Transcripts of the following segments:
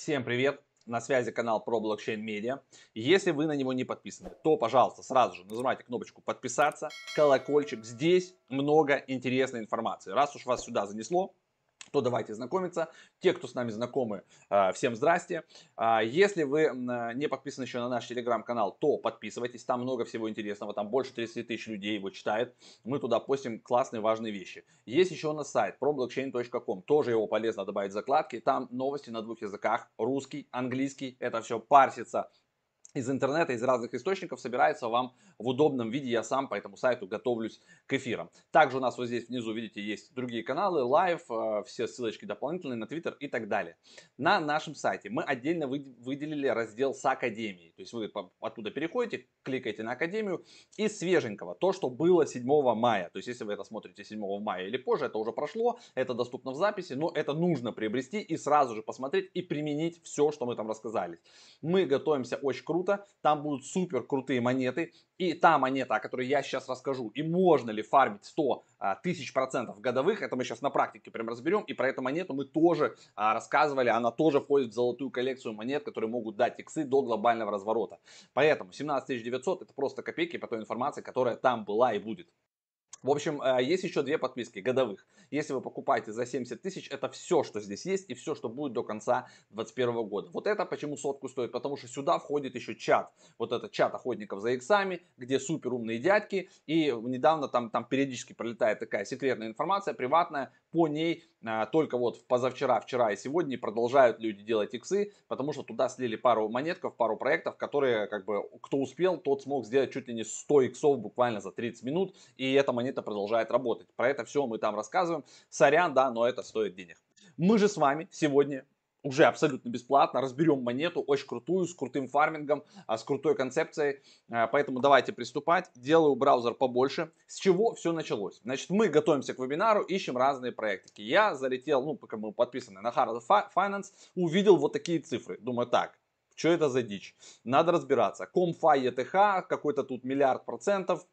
Всем привет! На связи канал про блокчейн медиа. Если вы на него не подписаны, то, пожалуйста, сразу же нажимайте кнопочку подписаться, колокольчик. Здесь много интересной информации. Раз уж вас сюда занесло, то давайте знакомиться. Те, кто с нами знакомы, а, всем здрасте. А, если вы не подписаны еще на наш телеграм-канал, то подписывайтесь. Там много всего интересного. Там больше 30 тысяч людей его читает. Мы туда постим классные, важные вещи. Есть еще у нас сайт problockchain.com. Тоже его полезно добавить в закладки. Там новости на двух языках. Русский, английский. Это все парсится из интернета, из разных источников собирается вам в удобном виде. Я сам по этому сайту готовлюсь к эфирам. Также у нас вот здесь внизу, видите, есть другие каналы, live, э, все ссылочки дополнительные на Твиттер и так далее. На нашем сайте мы отдельно выделили раздел с Академией. То есть вы оттуда переходите, кликаете на Академию и свеженького, то, что было 7 мая. То есть если вы это смотрите 7 мая или позже, это уже прошло, это доступно в записи, но это нужно приобрести и сразу же посмотреть и применить все, что мы там рассказали. Мы готовимся очень круто круто, там будут супер крутые монеты, и та монета, о которой я сейчас расскажу, и можно ли фармить 100 а, тысяч процентов годовых, это мы сейчас на практике прям разберем, и про эту монету мы тоже а, рассказывали, она тоже входит в золотую коллекцию монет, которые могут дать иксы до глобального разворота. Поэтому 17 900 это просто копейки по той информации, которая там была и будет. В общем, э, есть еще две подписки годовых. Если вы покупаете за 70 тысяч, это все, что здесь есть и все, что будет до конца 2021 года. Вот это почему сотку стоит, потому что сюда входит еще чат. Вот этот чат охотников за иксами, где супер умные дядьки. И недавно там, там периодически пролетает такая секретная информация, приватная, по ней а, только вот позавчера, вчера и сегодня продолжают люди делать иксы, потому что туда слили пару монетков, пару проектов, которые, как бы, кто успел, тот смог сделать чуть ли не 100 иксов буквально за 30 минут, и эта монета продолжает работать. Про это все мы там рассказываем. Сорян, да, но это стоит денег. Мы же с вами сегодня уже абсолютно бесплатно. Разберем монету, очень крутую, с крутым фармингом, а, с крутой концепцией. А, поэтому давайте приступать. Делаю браузер побольше. С чего все началось? Значит, мы готовимся к вебинару, ищем разные проекты. Я залетел, ну, пока мы подписаны на Hard Finance, увидел вот такие цифры. Думаю, так, что это за дичь? Надо разбираться. Комфа ETH, какой-то тут миллиард процентов,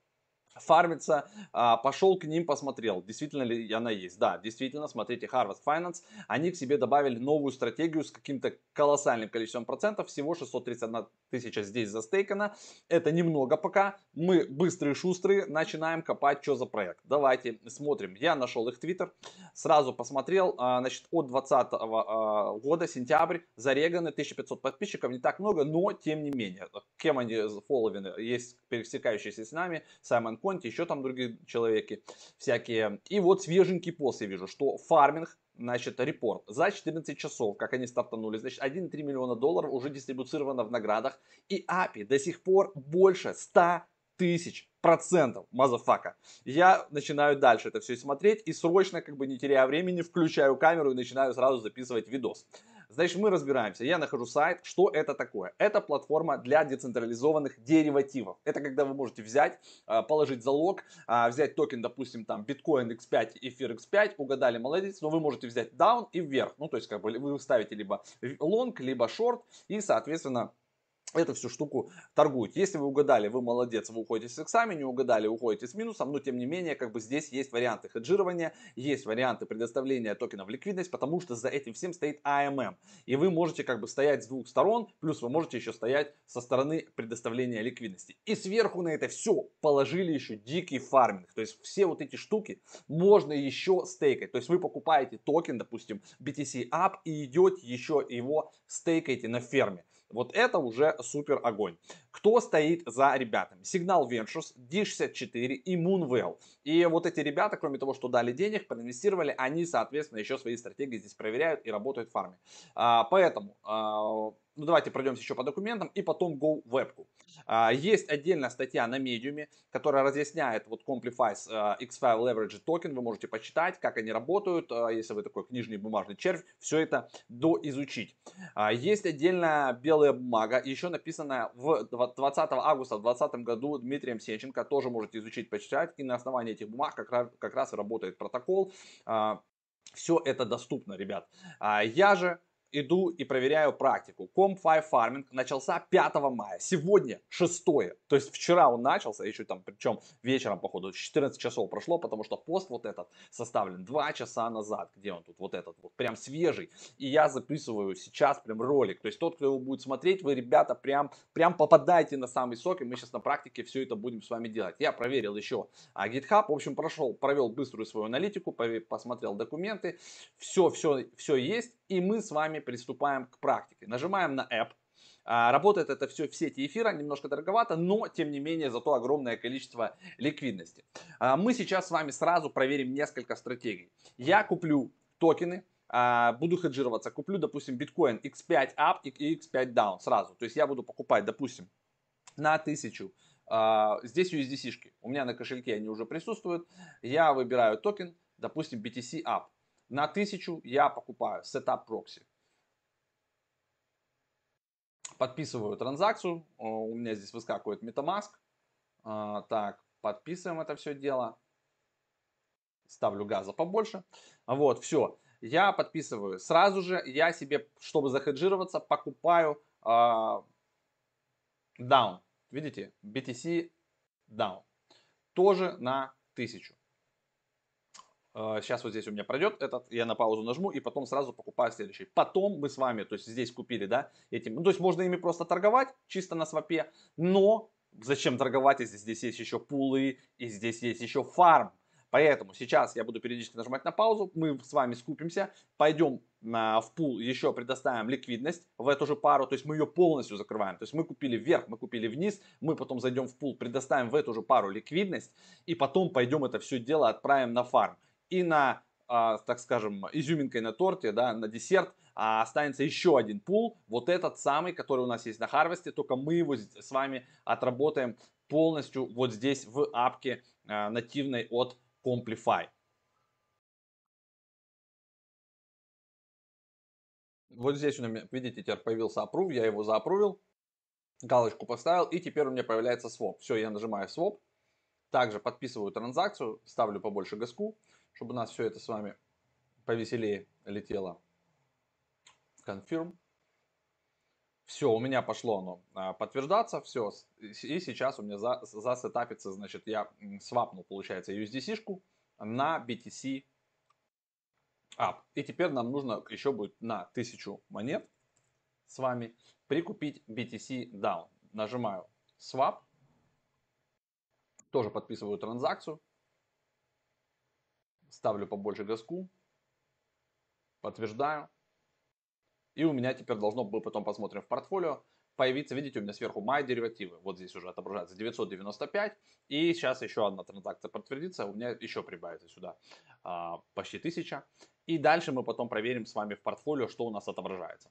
фармится, а, пошел к ним, посмотрел, действительно ли она есть. Да, действительно, смотрите, Harvard Finance, они к себе добавили новую стратегию с каким-то колоссальным количеством процентов, всего 631 тысяча здесь застейкано. Это немного пока, мы быстрые, шустрые, начинаем копать, что за проект. Давайте смотрим, я нашел их твиттер, сразу посмотрел, а, значит, от 2020 а, года, сентябрь, зареганы, 1500 подписчиков, не так много, но тем не менее, кем они фолловены, есть пересекающиеся с нами, Саймон Конти, еще там другие человеки всякие. И вот свеженький пост я вижу, что фарминг значит, репорт. За 14 часов, как они стартанули, значит, 1,3 миллиона долларов уже дистрибуцировано в наградах. И APY до сих пор больше 100 тысяч процентов, motherfucker. Я начинаю дальше это все смотреть и срочно, как бы не теряя времени, включаю камеру и начинаю сразу записывать видос. Значит, мы разбираемся. Я нахожу сайт. Что это такое? Это платформа для децентрализованных деривативов. Это когда вы можете взять, а, положить залог, а, взять токен, допустим, там биткоин X5, эфир X5, угадали, молодец, но вы можете взять down и вверх. Ну, то есть, как бы вы ставите либо long, либо short, и, соответственно, эту всю штуку торгуют. Если вы угадали, вы молодец, вы уходите с иксами, не угадали, уходите с минусом, но тем не менее, как бы здесь есть варианты хеджирования, есть варианты предоставления токенов в ликвидность, потому что за этим всем стоит AMM. И вы можете как бы стоять с двух сторон, плюс вы можете еще стоять со стороны предоставления ликвидности. И сверху на это все положили еще дикий фарминг. То есть все вот эти штуки можно еще стейкать. То есть вы покупаете токен, допустим, BTC Up и идете еще его стейкаете на ферме. Вот это уже супер огонь. Кто стоит за ребятами? Signal Ventures, D64 и Moonwell. И вот эти ребята, кроме того, что дали денег, проинвестировали, они, соответственно, еще свои стратегии здесь проверяют и работают в фарме. А, поэтому а, ну давайте пройдемся еще по документам и потом go вебку. А, есть отдельная статья на медиуме, которая разъясняет вот Complify's а, X5 Leverage токен. Вы можете почитать, как они работают, а, если вы такой книжный бумажный червь, все это доизучить. Есть отдельная белая бумага, еще написанная в 20 августа в 2020 году Дмитрием Сенченко, тоже можете изучить, почитать. И на основании этих бумаг как раз, как раз работает протокол. Все это доступно, ребят. Я же иду и проверяю практику. Comp5 Farming начался 5 мая, сегодня 6. То есть вчера он начался, еще там, причем вечером, походу, 14 часов прошло, потому что пост вот этот составлен 2 часа назад. Где он тут? Вот этот вот, прям свежий. И я записываю сейчас прям ролик. То есть тот, кто его будет смотреть, вы, ребята, прям, прям попадаете на самый сок, и мы сейчас на практике все это будем с вами делать. Я проверил еще а, GitHub, в общем, прошел, провел быструю свою аналитику, посмотрел документы, все, все, все есть, и мы с вами приступаем к практике. Нажимаем на App, а, Работает это все в сети эфира, немножко дороговато, но тем не менее зато огромное количество ликвидности. А, мы сейчас с вами сразу проверим несколько стратегий. Я куплю токены, а, буду хеджироваться, куплю, допустим, биткоин x5 up и x5 down сразу. То есть я буду покупать, допустим, на 1000 здесь USDC-шки. У меня на кошельке они уже присутствуют. Я выбираю токен, допустим, BTC Up. На 1000 я покупаю Setup Proxy. Подписываю транзакцию. У меня здесь выскакивает MetaMask. А, так, подписываем это все дело. Ставлю газа побольше. Вот, все. Я подписываю. Сразу же я себе, чтобы захеджироваться, покупаю down. Видите? BTC down. Тоже на 1000. Сейчас вот здесь у меня пройдет этот, я на паузу нажму и потом сразу покупаю следующий. Потом мы с вами, то есть здесь купили, да, этим. Ну, то есть можно ими просто торговать, чисто на свапе, но зачем торговать, если здесь есть еще пулы и здесь есть еще фарм. Поэтому сейчас я буду периодически нажимать на паузу, мы с вами скупимся, пойдем в пул, еще предоставим ликвидность в эту же пару, то есть мы ее полностью закрываем. То есть мы купили вверх, мы купили вниз, мы потом зайдем в пул, предоставим в эту же пару ликвидность и потом пойдем это все дело отправим на фарм и на, а, так скажем, изюминкой на торте, да, на десерт а, останется еще один пул, вот этот самый, который у нас есть на Харвесте, только мы его с вами отработаем полностью вот здесь в апке а, нативной от Complify. Вот здесь у меня, видите, теперь появился approve, я его заапрувил, галочку поставил, и теперь у меня появляется своп. Все, я нажимаю своп, также подписываю транзакцию, ставлю побольше газку, чтобы у нас все это с вами повеселее летело. Confirm. Все, у меня пошло оно а, подтверждаться, все. И сейчас у меня за, засетапится, значит, я свапнул, получается, USDC-шку на BTC Up. И теперь нам нужно еще будет на 1000 монет с вами прикупить BTC Down. Нажимаю Swap. Тоже подписываю транзакцию ставлю побольше газку, подтверждаю. И у меня теперь должно быть, потом посмотрим в портфолио, появиться, видите, у меня сверху мои деривативы. Вот здесь уже отображается 995. И сейчас еще одна транзакция подтвердится, у меня еще прибавится сюда а, почти 1000. И дальше мы потом проверим с вами в портфолио, что у нас отображается.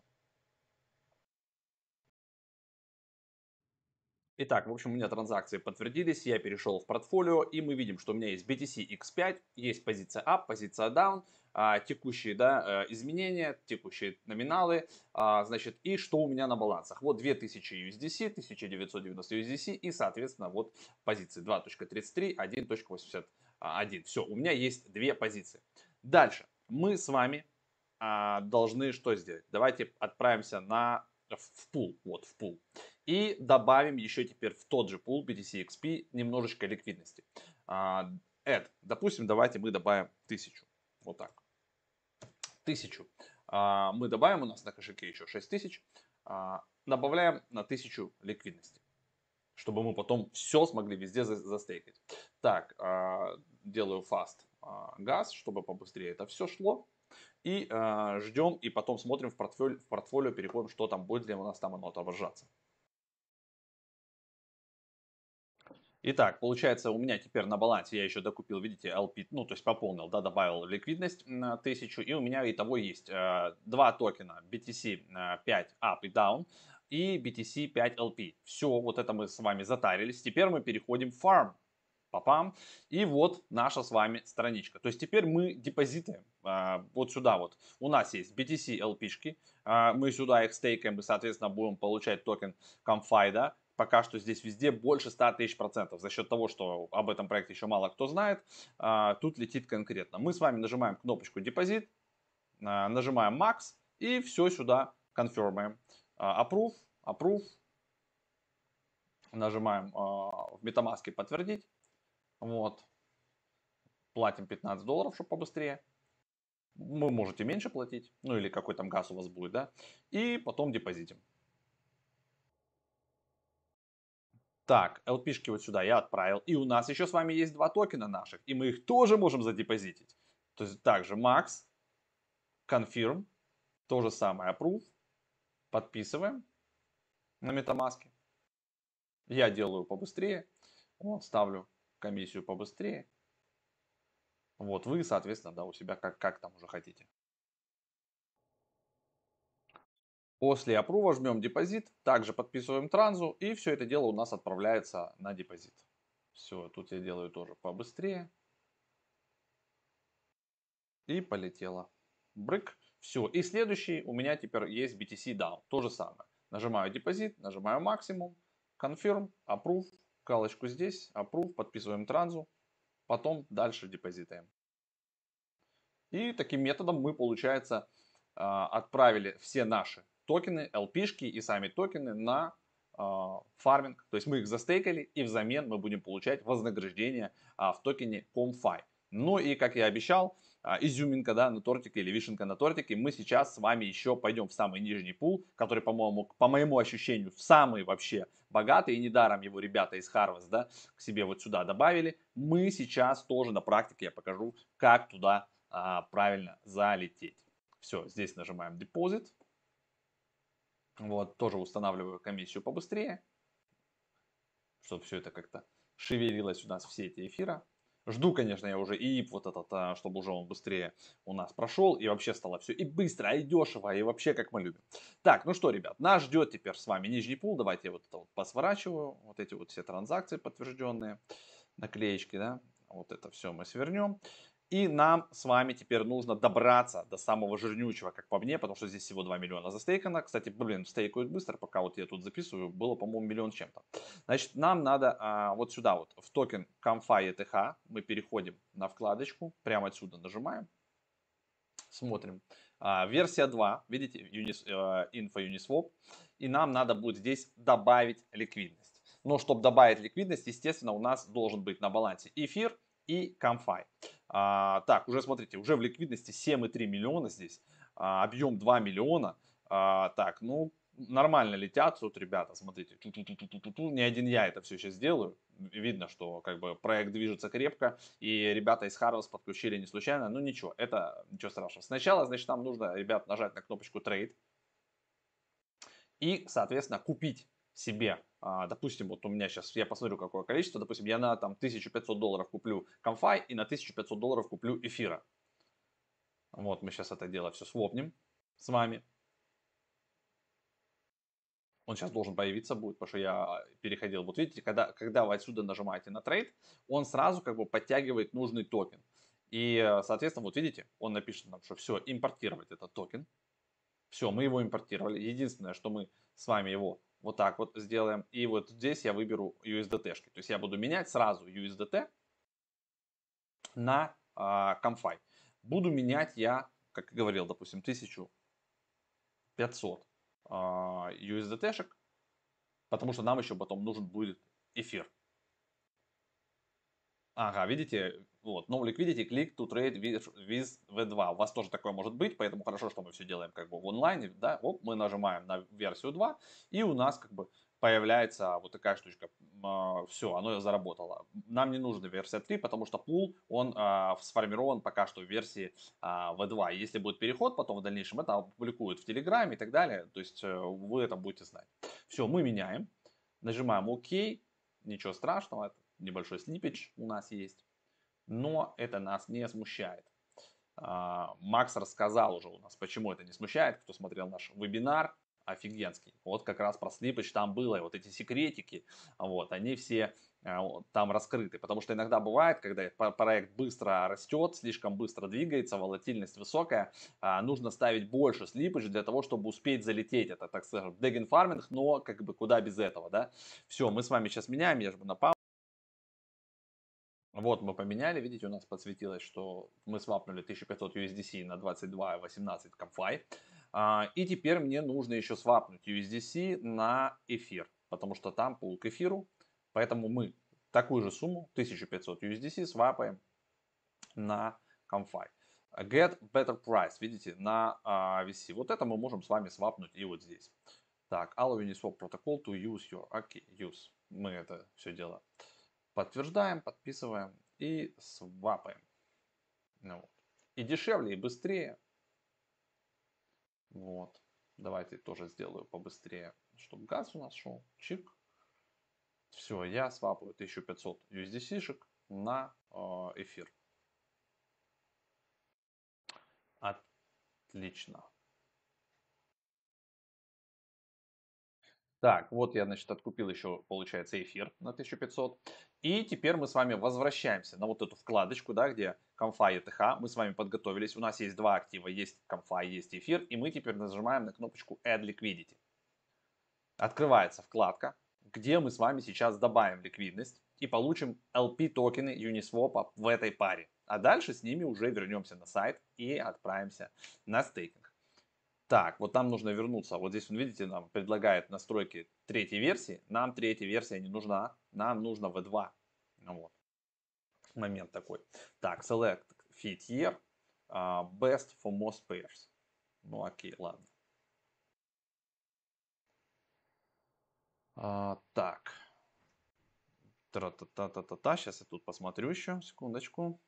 Итак, в общем, у меня транзакции подтвердились, я перешел в портфолио, и мы видим, что у меня есть BTC X5, есть позиция up, позиция down, а, текущие да, э, изменения, текущие номиналы, а, значит, и что у меня на балансах. Вот 2000 USDC, 1990 USDC и, соответственно, вот позиции 2.33, 1.81. Все, у меня есть две позиции. Дальше мы с вами а, должны что сделать? Давайте отправимся на в пул, вот в пул. И добавим еще теперь в тот же пул BTC XP немножечко ликвидности. Uh, add. Допустим, давайте мы добавим 1000. Вот так. 1000. Uh, мы добавим, у нас на кошельке еще 6000. Uh, добавляем на 1000 ликвидности. Чтобы мы потом все смогли везде за застейкать. Так, делаю fast газ, чтобы побыстрее это все шло. И э, ждем, и потом смотрим в портфолио, в портфолио, переходим, что там будет ли у нас там оно отображаться. Итак, получается, у меня теперь на балансе я еще докупил, видите, LP, ну, то есть пополнил, да, добавил ликвидность на 1000, и у меня итого есть э, два токена BTC 5 э, Up и Down и BTC 5 LP. Все, вот это мы с вами затарились. Теперь мы переходим в Farm. Папам. И вот наша с вами страничка. То есть теперь мы депозиты э, вот сюда вот. У нас есть BTC LP-шки. Э, мы сюда их стейкаем и, соответственно, будем получать токен Comfide пока что здесь везде больше 100 тысяч процентов. За счет того, что об этом проекте еще мало кто знает, а, тут летит конкретно. Мы с вами нажимаем кнопочку депозит, а, нажимаем max, И все сюда конфирмаем. Approve, approve. Нажимаем в MetaMask подтвердить. Вот. Платим 15 долларов, чтобы побыстрее. Вы можете меньше платить, ну или какой там газ у вас будет, да. И потом депозитим. Так, LP-шки вот сюда я отправил. И у нас еще с вами есть два токена наших. И мы их тоже можем задепозитить. То есть также Max, Confirm, то же самое Approve. Подписываем на MetaMask. Я делаю побыстрее. Вот, ставлю комиссию побыстрее. Вот вы, соответственно, да, у себя как, как там уже хотите. После опрува жмем депозит, также подписываем транзу и все это дело у нас отправляется на депозит. Все, тут я делаю тоже побыстрее. И полетело. Брык. Все. И следующий у меня теперь есть BTC Down. То же самое. Нажимаю депозит, нажимаю максимум, confirm, approve, галочку здесь, approve, подписываем транзу, потом дальше депозитаем. И таким методом мы, получается, а, отправили все наши токены, LP-шки и сами токены на э, фарминг. То есть мы их застейкали и взамен мы будем получать вознаграждение э, в токене ComFi. Ну и как я обещал, э, изюминка да, на тортике или вишенка на тортике, мы сейчас с вами еще пойдем в самый нижний пул, который, по-моему, по моему ощущению, самый вообще богатый, и недаром его ребята из Harvest да, к себе вот сюда добавили. Мы сейчас тоже на практике я покажу, как туда а, правильно залететь. Все, здесь нажимаем депозит. Вот, тоже устанавливаю комиссию побыстрее, чтобы все это как-то шевелилось у нас все эти эфира. Жду, конечно, я уже и вот этот, а, чтобы уже он быстрее у нас прошел, и вообще стало все и быстро, и дешево, и вообще как мы любим. Так, ну что, ребят, нас ждет теперь с вами нижний пул. Давайте я вот это вот посворачиваю, вот эти вот все транзакции подтвержденные, наклеечки, да, вот это все мы свернем. И нам с вами теперь нужно добраться до самого жирнючего, как по мне, потому что здесь всего 2 миллиона застейкано. Кстати, блин, стейкают быстро, пока вот я тут записываю, было, по-моему, миллион чем-то. Значит, нам надо а, вот сюда вот, в токен Comfy ETH, мы переходим на вкладочку, прямо отсюда нажимаем, смотрим. А, версия 2, видите, Unis, uh, Info Uniswap, и нам надо будет здесь добавить ликвидность. Но чтобы добавить ликвидность, естественно, у нас должен быть на балансе эфир и Comfy. А, так, уже смотрите, уже в ликвидности 7,3 миллиона здесь, а, объем 2 миллиона. А, так, ну, нормально летят тут ребята, смотрите, не один я это все сейчас делаю. Видно, что как бы проект движется крепко, и ребята из Harvest подключили не случайно, ну ничего, это ничего страшного. Сначала, значит, нам нужно, ребят, нажать на кнопочку Trade и, соответственно, купить себе, допустим, вот у меня сейчас, я посмотрю, какое количество, допустим, я на там 1500 долларов куплю Comfi и на 1500 долларов куплю эфира. Вот мы сейчас это дело все swap нем с вами. Он сейчас должен появиться будет, потому что я переходил. Вот видите, когда, когда вы отсюда нажимаете на trade, он сразу как бы подтягивает нужный токен. И, соответственно, вот видите, он напишет нам, что все, импортировать этот токен. Все, мы его импортировали. Единственное, что мы с вами его вот так вот сделаем. И вот здесь я выберу USDT-шки. То есть я буду менять сразу USDT на э, Comfy. Буду менять я, как и говорил, допустим, 1500 э, USDT-шек, потому что нам еще потом нужен будет эфир. Ага, видите, вот, no liquidity, click to trade with, with V2. У вас тоже такое может быть, поэтому хорошо, что мы все делаем как бы в онлайне, да, оп, мы нажимаем на версию 2, и у нас как бы появляется вот такая штучка. А, все, оно заработало. Нам не нужна версия 3, потому что пул, он а, сформирован пока что в версии а, V2. Если будет переход потом в дальнейшем, это опубликуют в Телеграме и так далее. То есть э, вы это будете знать. Все, мы меняем. Нажимаем ОК. Ничего страшного, небольшой слипич у нас есть, но это нас не смущает. А, Макс рассказал уже у нас, почему это не смущает, кто смотрел наш вебинар, офигенский. Вот как раз про слипач там было, и вот эти секретики, вот, они все а, там раскрыты. Потому что иногда бывает, когда проект быстро растет, слишком быстро двигается, волатильность высокая, а, нужно ставить больше слипач для того, чтобы успеть залететь. Это, так скажем, деген фарминг, но как бы куда без этого, да. Все, мы с вами сейчас меняем, я жму на паузу. Вот мы поменяли, видите, у нас подсветилось, что мы свапнули 1500 USDC на 22.18 ComFi. А, и теперь мне нужно еще свапнуть USDC на эфир, потому что там пул к эфиру. Поэтому мы такую же сумму, 1500 USDC, свапаем на Comfy. Get better price, видите, на VC. Вот это мы можем с вами свапнуть и вот здесь. Так, allow Uniswap protocol to use your, okay, use. Мы это все дело подтверждаем, подписываем и свапаем. Ну. И дешевле, и быстрее. Вот. Давайте тоже сделаю побыстрее, чтобы газ у нас шел. Чик. Все, я свапаю 1500 USDC-шек на э, эфир. Отлично. Так, вот я, значит, откупил еще, получается, эфир на 1500. И теперь мы с вами возвращаемся на вот эту вкладочку, да, где конфа и ТХ. Мы с вами подготовились. У нас есть два актива, есть конфа, есть эфир. И мы теперь нажимаем на кнопочку Add Liquidity. Открывается вкладка, где мы с вами сейчас добавим ликвидность и получим LP токены Uniswap в этой паре. А дальше с ними уже вернемся на сайт и отправимся на стейкинг. Так, вот нам нужно вернуться. Вот здесь, видите, нам предлагает настройки третьей версии. Нам третья версия не нужна. Нам нужно V2. Ну вот. Момент такой. Так, select fit year. Uh, best for most pairs. Ну окей, ладно. Uh, так. Та-та-та-та-та. Сейчас я тут посмотрю еще. Секундочку.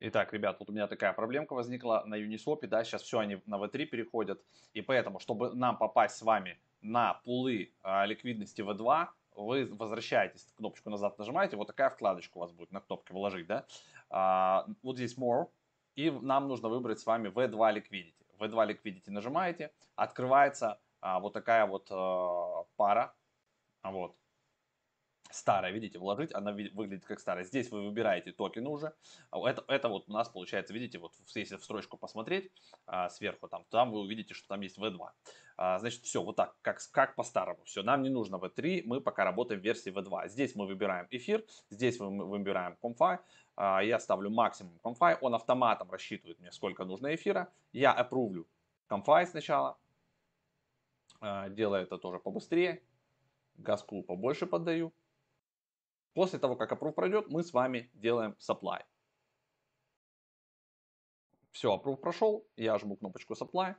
Итак, ребят, вот у меня такая проблемка возникла на Uniswap, да, сейчас все они на V3 переходят, и поэтому, чтобы нам попасть с вами на пулы а, ликвидности V2, вы возвращаетесь, кнопочку назад нажимаете, вот такая вкладочка у вас будет на кнопке «Вложить», да, а, вот здесь «More», и нам нужно выбрать с вами V2 Liquidity. V2 Liquidity нажимаете, открывается а, вот такая вот а, пара, вот, старая, видите, вложить, она выглядит как старая. Здесь вы выбираете токены уже. Это, это вот у нас получается, видите, вот если в строчку посмотреть а, сверху, там, там вы увидите, что там есть V2. А, значит, все, вот так, как, как по-старому. Все, нам не нужно V3, мы пока работаем в версии V2. Здесь мы выбираем эфир, здесь мы выбираем Comfy. А, я ставлю максимум Comfy, он автоматом рассчитывает мне, сколько нужно эфира. Я опрувлю Comfy сначала, а, делаю это тоже побыстрее. Газку побольше поддаю. После того, как approve пройдет, мы с вами делаем supply. Все, approve прошел, я жму кнопочку supply.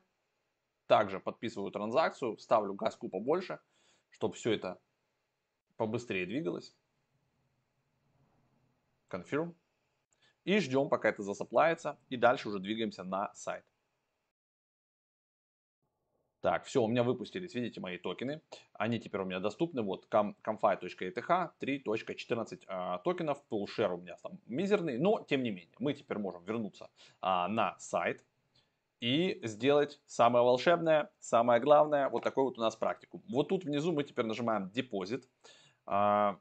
Также подписываю транзакцию, ставлю газку побольше, чтобы все это побыстрее двигалось. Confirm. И ждем, пока это засаплается. И дальше уже двигаемся на сайт. Так, все, у меня выпустились, видите, мои токены. Они теперь у меня доступны. Вот comfy.eth 3.14 а, токенов. Pulshare у меня там мизерный. Но, тем не менее, мы теперь можем вернуться а, на сайт и сделать самое волшебное, самое главное, вот такой вот у нас практику. Вот тут внизу мы теперь нажимаем депозит. А,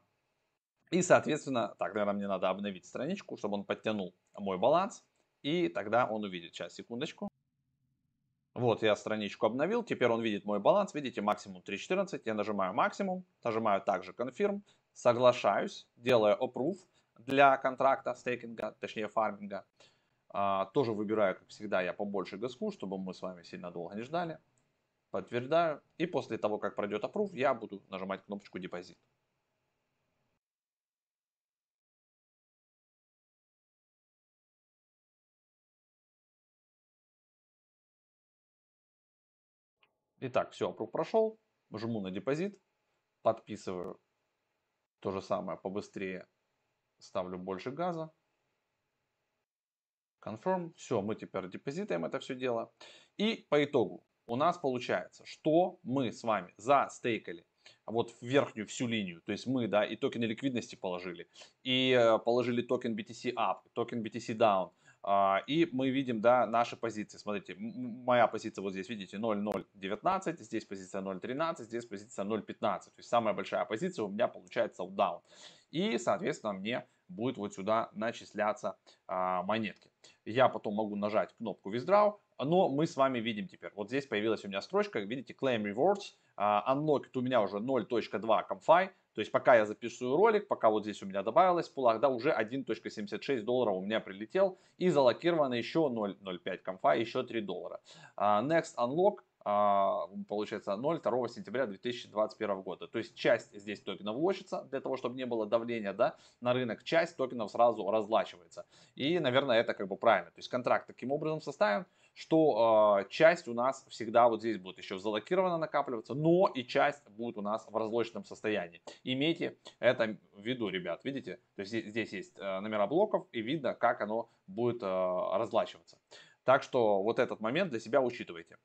и, соответственно, так, наверное, мне надо обновить страничку, чтобы он подтянул мой баланс. И тогда он увидит. Сейчас, секундочку. Вот, я страничку обновил, теперь он видит мой баланс, видите, максимум 3.14, я нажимаю максимум, нажимаю также confirm, соглашаюсь, делаю approve для контракта стейкинга, точнее фарминга. А, тоже выбираю, как всегда, я побольше газку, чтобы мы с вами сильно долго не ждали. Подтверждаю. И после того, как пройдет approve, я буду нажимать кнопочку депозит. Итак, все, approve прошел. Жму на депозит. Подписываю то же самое побыстрее. Ставлю больше газа. Confirm. Все, мы теперь депозитаем это все дело. И по итогу у нас получается, что мы с вами за stake али вот в верхнюю всю линию. То есть мы, да, и токены ликвидности положили, и э, положили токен BTC up, токен BTC down, и мы видим, да, наши позиции. Смотрите, моя позиция вот здесь, видите, 0.019, здесь позиция 0.13, здесь позиция 0.15. То есть самая большая позиция у меня получается down. И, соответственно, мне будет вот сюда начисляться а, монетки. Я потом могу нажать кнопку withdraw, но мы с вами видим теперь, вот здесь появилась у меня строчка, видите, claim rewards, uh, unlocked у меня уже 0.2 comfy, то есть пока я записываю ролик, пока вот здесь у меня добавилось в пулах, да, уже 1.76 долларов у меня прилетел и залокировано еще 0.05 комфа, еще 3 доллара. Uh, next unlock а, получается 0 2 сентября 2021 года. То есть часть здесь токенов лочится для того, чтобы не было давления да, на рынок, часть токенов сразу разлачивается. И, наверное, это как бы правильно. То есть контракт таким образом составим, что э, часть у нас всегда вот здесь будет еще залокирована накапливаться, но и часть будет у нас в разлоченном состоянии. Имейте это в виду, ребят, видите? То есть здесь есть э, номера блоков и видно, как оно будет э, разлачиваться. Так что вот этот момент для себя учитывайте.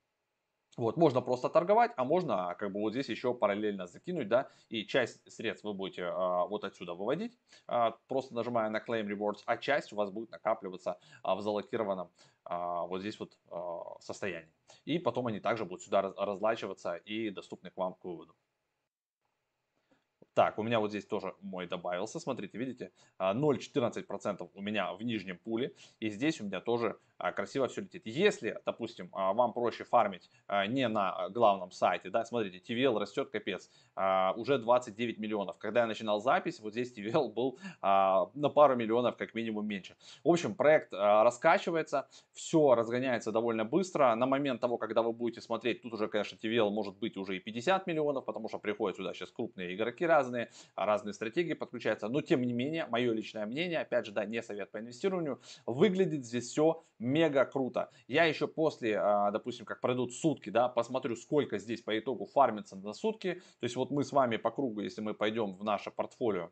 Вот, можно просто торговать, а можно как бы вот здесь еще параллельно закинуть, да, и часть средств вы будете а, вот отсюда выводить, а, просто нажимая на Claim Rewards, а часть у вас будет накапливаться а, в залокированном а, вот здесь вот а, состоянии. И потом они также будут сюда раз, разлачиваться и доступны к вам к выводу. Так, у меня вот здесь тоже мой добавился, смотрите, видите, 0,14% а, у меня в нижнем пуле, и здесь у меня тоже а, красиво все летит. Если, допустим, а, вам проще фармить а, не на главном сайте, да, смотрите, TVL растет капец, уже 29 миллионов. Когда я начинал запись, вот здесь TVL был на пару миллионов как минимум меньше. В общем, проект раскачивается, все разгоняется довольно быстро. На момент того, когда вы будете смотреть, тут уже, конечно, TVL может быть уже и 50 миллионов, потому что приходят сюда сейчас крупные игроки разные, разные стратегии подключаются. Но, тем не менее, мое личное мнение, опять же, да, не совет по инвестированию, выглядит здесь все мега круто. Я еще после, а, допустим, как пройдут сутки, да, посмотрю, сколько здесь по итогу фармится на сутки. То есть вот мы с вами по кругу, если мы пойдем в наше портфолио,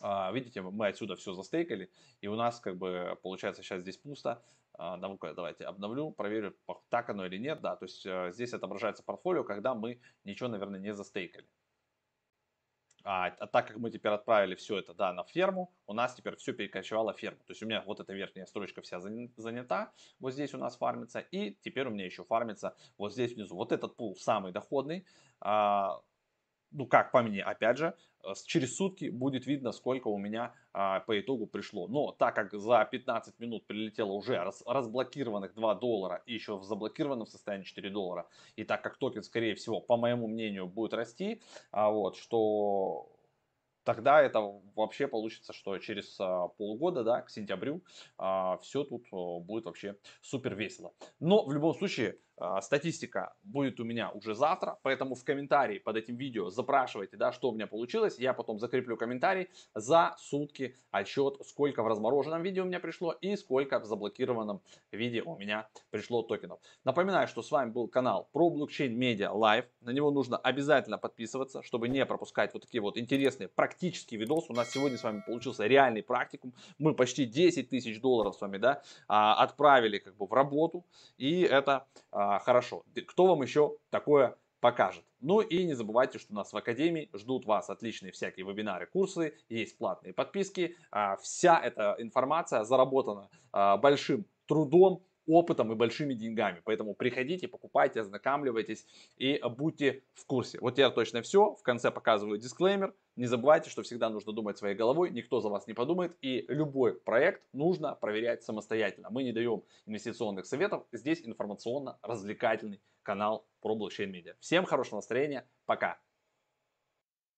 а, видите, мы отсюда все застейкали, и у нас как бы получается сейчас здесь пусто. А, давайте обновлю, проверю, так оно или нет. Да, то есть э, здесь отображается портфолио, когда мы ничего, наверное, не застейкали. А, а так как мы теперь отправили все это да, на ферму, у нас теперь все перекочевало в ферму. То есть у меня вот эта верхняя строчка вся занята, вот здесь у нас фармится, и теперь у меня еще фармится вот здесь внизу. Вот этот пул самый доходный, а, ну как по мне, опять же, Э, через сутки будет видно, сколько у меня а, по итогу пришло. Но так как за 15 минут прилетело уже раз, разблокированных 2 доллара и еще в заблокированном состоянии 4 доллара, и так как токен, скорее всего, по моему мнению, будет расти, а, вот, что тогда это вообще получится, что через а, полгода, да, к сентябрю, а, все тут а, будет вообще супер весело. Но в любом случае, статистика будет у меня уже завтра, поэтому в комментарии под этим видео запрашивайте, да, что у меня получилось. Я потом закреплю комментарий за сутки отчет, сколько в размороженном виде у меня пришло и сколько в заблокированном виде у меня пришло токенов. Напоминаю, что с вами был канал про блокчейн медиа Live. На него нужно обязательно подписываться, чтобы не пропускать вот такие вот интересные практические видосы. У нас сегодня с вами получился реальный практикум. Мы почти 10 тысяч долларов с вами, да, а, отправили как бы в работу. И это а, а, хорошо. Кто вам еще такое покажет. Ну и не забывайте, что у нас в Академии ждут вас отличные всякие вебинары, курсы, есть платные подписки. А, вся эта информация заработана а, большим трудом, опытом и большими деньгами. Поэтому приходите, покупайте, ознакомливайтесь и будьте в курсе. Вот я точно все. В конце показываю дисклеймер. Не забывайте, что всегда нужно думать своей головой, никто за вас не подумает. И любой проект нужно проверять самостоятельно. Мы не даем инвестиционных советов. Здесь информационно-развлекательный канал про блокчейн медиа. Всем хорошего настроения. Пока.